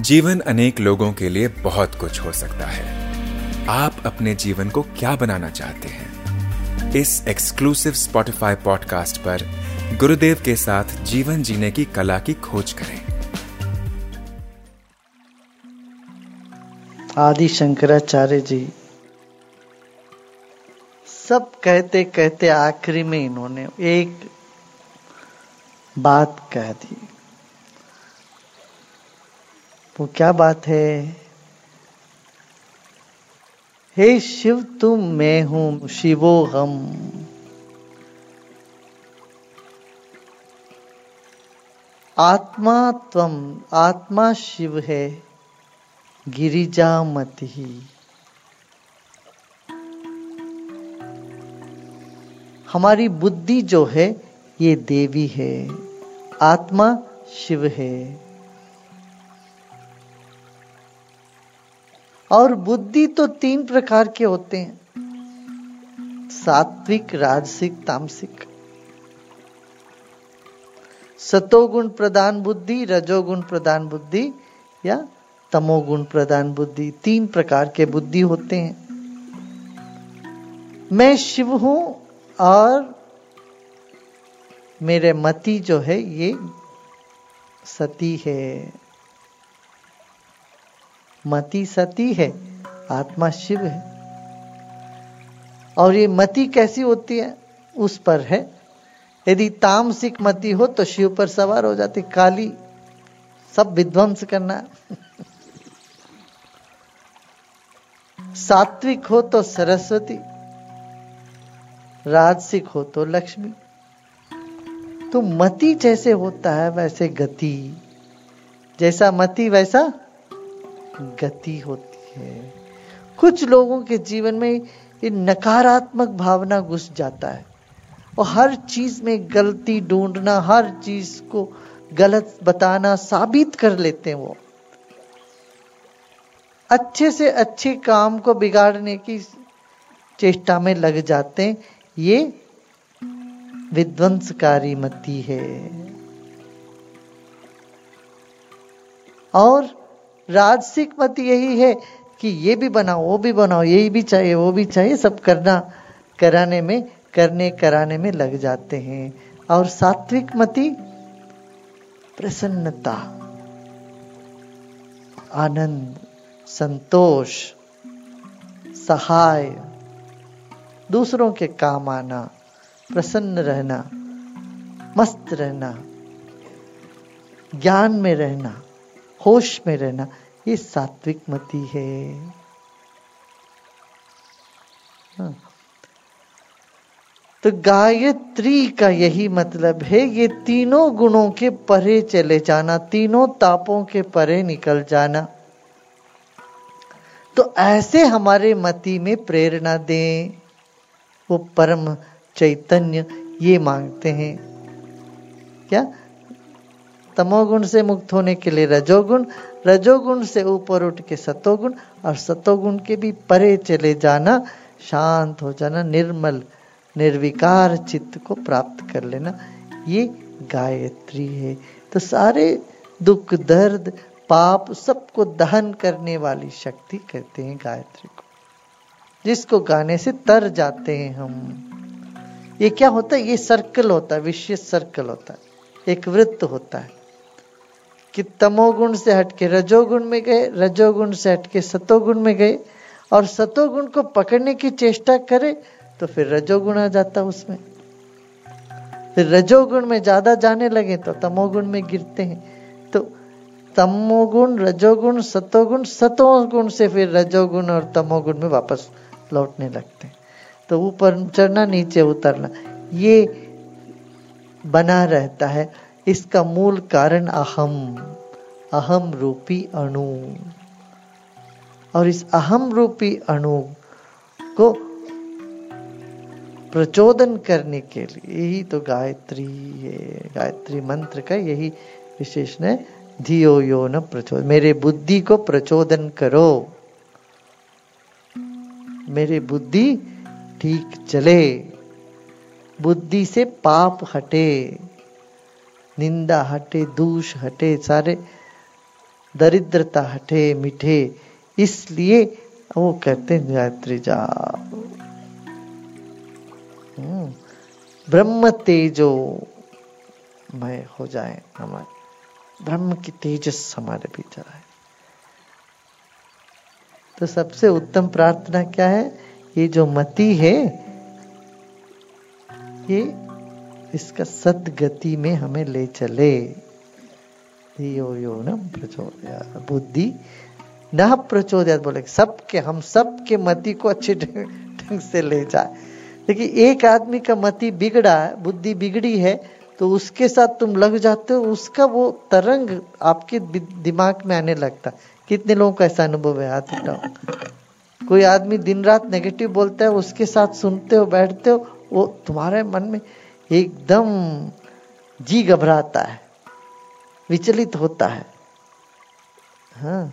जीवन अनेक लोगों के लिए बहुत कुछ हो सकता है। आप अपने जीवन को क्या बनाना चाहते हैं? इस एक्सक्लूसिव स्पॉटिफाई पॉडकास्ट पर गुरुदेव के साथ जीवन जीने की कला की खोज करें। आदि शंकराचार्य जी, सब कहते कहते आखिरी में इन्होंने एक बात कह दी। वो क्या बात है? हे शिव, तुम मैं हूँ शिवो हम आत्मा त्वम आत्मा शिव है गिरिजा मत ही। हमारी बुद्धि जो है, ये देवी है, आत्मा शिव है। और बुद्धि तो तीन प्रकार के होते हैं। सात्विक, राजसिक, तामसिक। सतोगुण प्रदान बुद्धि, रजोगुण प्रदान बुद्धि या तमोगुण प्रदान बुद्धि, तीन प्रकार के बुद्धि होते हैं। मैं शिव हूँ और मेरे मति जो है ये सती है। मति सती है, आत्मा शिव है। और ये मति कैसी होती है? उस पर है। यदि तामसिक मति हो तो शिव पर सवार हो जाती, काली, सब विध्वंस करना। सात्विक हो तो सरस्वती, राजसिक हो तो लक्ष्मी। तो मति जैसे होता है, वैसे गति। जैसा मति, वैसा गति होती है। कुछ लोगों के जीवन में ये नकारात्मक भावना घुस जाता है और हर चीज़ में गलती ढूंढना, हर चीज़ को गलत बताना साबित कर लेते हैं वो। अच्छे से अच्छे काम को बिगाड़ने की चेष्टा में लग जाते हैं। ये विध्वंसकारी मती है। और राजसिक मत यही है कि ये भी बनाओ, वो भी बनाओ, यही भी चाहिए, वो भी चाहिए, सब करना, कराने में, करने, कराने में लग जाते हैं। और सात्विक मति प्रसन्नता, आनंद, संतोष, सहाय, दूसरों के काम आना, प्रसन्न रहना, मस्त रहना, ज्ञान में रहना। होश में रहना, ये सात्विक मति है। हाँ। तो गायत्री का यही मतलब है, ये तीनों गुणों के परे चले जाना, तीनों तापों के परे निकल जाना। तो ऐसे हमारे मति में प्रेरणा दें, वो परम चैतन्य ये मांगते हैं। क्या? तमोगुण से मुक्त होने के लिए रजोगुण रजोगुण से ऊपर उठ के सतोगुण और सतोगुण के भी परे चले जाना, शांत हो जाना, निर्मल, निर्विकार चित्त को प्राप्त कर लेना, ये गायत्री है। तो सारे दुख, दर्द, पाप सबको दहन करने वाली शक्ति कहते हैं गायत्री को। जिसको गाने से तर जाते हैं हम। ये क्या होता है? ये सर्कल होता है, विशेष सर्कल होता है। एक वृत्त होता है। कि तमोगुण से हटके रजोगुण में गए, रजोगुण से हटके सतोगुण में गए और सतोगुण को पकड़ने की चेष्टा करे तो फिर रजोगुण आ जाता उसमें। फिर रजोगुण में ज़्यादा जाने लगे तो तमोगुण में गिरते हैं। तो तमोगुण, रजोगुण, सतोगुण सतोगुण से फिर रजोगुण और तमोगुण में वापस लौटने लगते हैं। तो ऊपर चढ़ना, नीचे उतरना, ये बना रहता है। इसका मूल कारण अहम अहम रूपी अणु। और इस अहम रूपी अणु को प्रचोदन करने के लिए यही तो गायत्री है। गायत्री मंत्र का यही विशेषण है, धियो यो न प्रचोद, मेरे बुद्धि को प्रचोदन करो। मेरे बुद्धि ठीक चले, बुद्धि से पाप हटे। निंदा हटे दूष हटे सारे दरिद्रता हटे मिठे इसलिए वो कहते हैं गायत्री जाप। हम्म, ब्रह्म तेजो मय हो जाए हमारे। ब्रह्म की तेजस हमारे भीतर आए। तो सबसे उत्तम प्रार्थना क्या है? ये जो मति है ये इसका सदगति में हमें ले चले। यो यो, न प्रचोदया, बुद्धि। न प्रचोदया बोले, सबके, हम सबके मति को अच्छे ढंग से ले जाए। देखिए, एक आदमी का मति बिगड़ा, बुद्धि बिगड़ी है तो उसके साथ तुम लग जाते हो, उसका वो तरंग आपके दिमाग में आने लगता। कितने लोगों का ऐसा अनुभव है, हाथ उठाओ। कोई आदमी दिन रात नेगेटिव बोलता है, उसके साथ सुनते हो, बैठते हो, वो तुम्हारे मन में एकदम जी घबराता है, विचलित होता है। हाँ।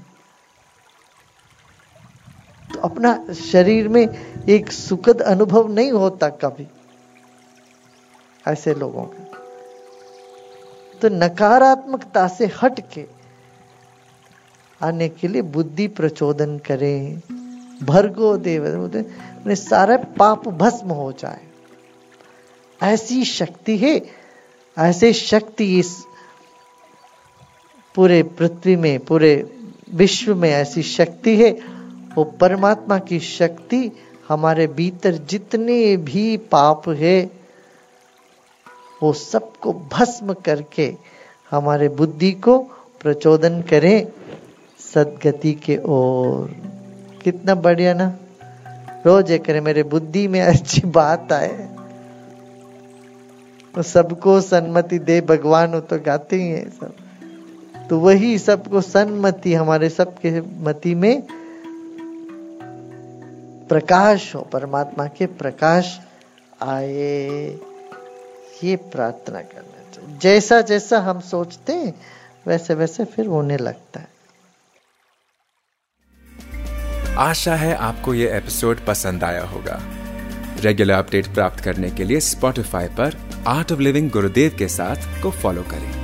तो अपना शरीर में एक सुखद अनुभव नहीं होता कभी, ऐसे लोगों का। तो नकारात्मकता से हट के आने के लिए बुद्धि प्रचोदन करें, भरगो देव सारे पाप भस्म हो जाए। ऐसी शक्ति है, ऐसे शक्ति इस पूरे पृथ्वी में, पूरे विश्व में ऐसी शक्ति है, वो परमात्मा की शक्ति हमारे भीतर जितने भी पाप है, वो सबको भस्म करके हमारे बुद्धि को प्रचोदन करें सदगति के ओर। कितना बढ़िया ना? रोज एक करे मेरे बुद्धि में अच्छी बात आए। तो सबको सन्मति दे, भगवान हो तो गाते ही है सब। तो वही सबको सन्मति, हमारे सबके मति में प्रकाश हो, परमात्मा के प्रकाश आए। ये प्रार्थना करना चाहिए। जैसा जैसा हम सोचते हैं, वैसे वैसे फिर होने लगता है। आशा है आपको ये एपिसोड पसंद आया होगा। रेगुलर अपडेट प्राप्त करने के लिए स्पॉटिफाई पर आर्ट ऑफ़ लिविंग गुरुदेव के साथ को फॉलो करें।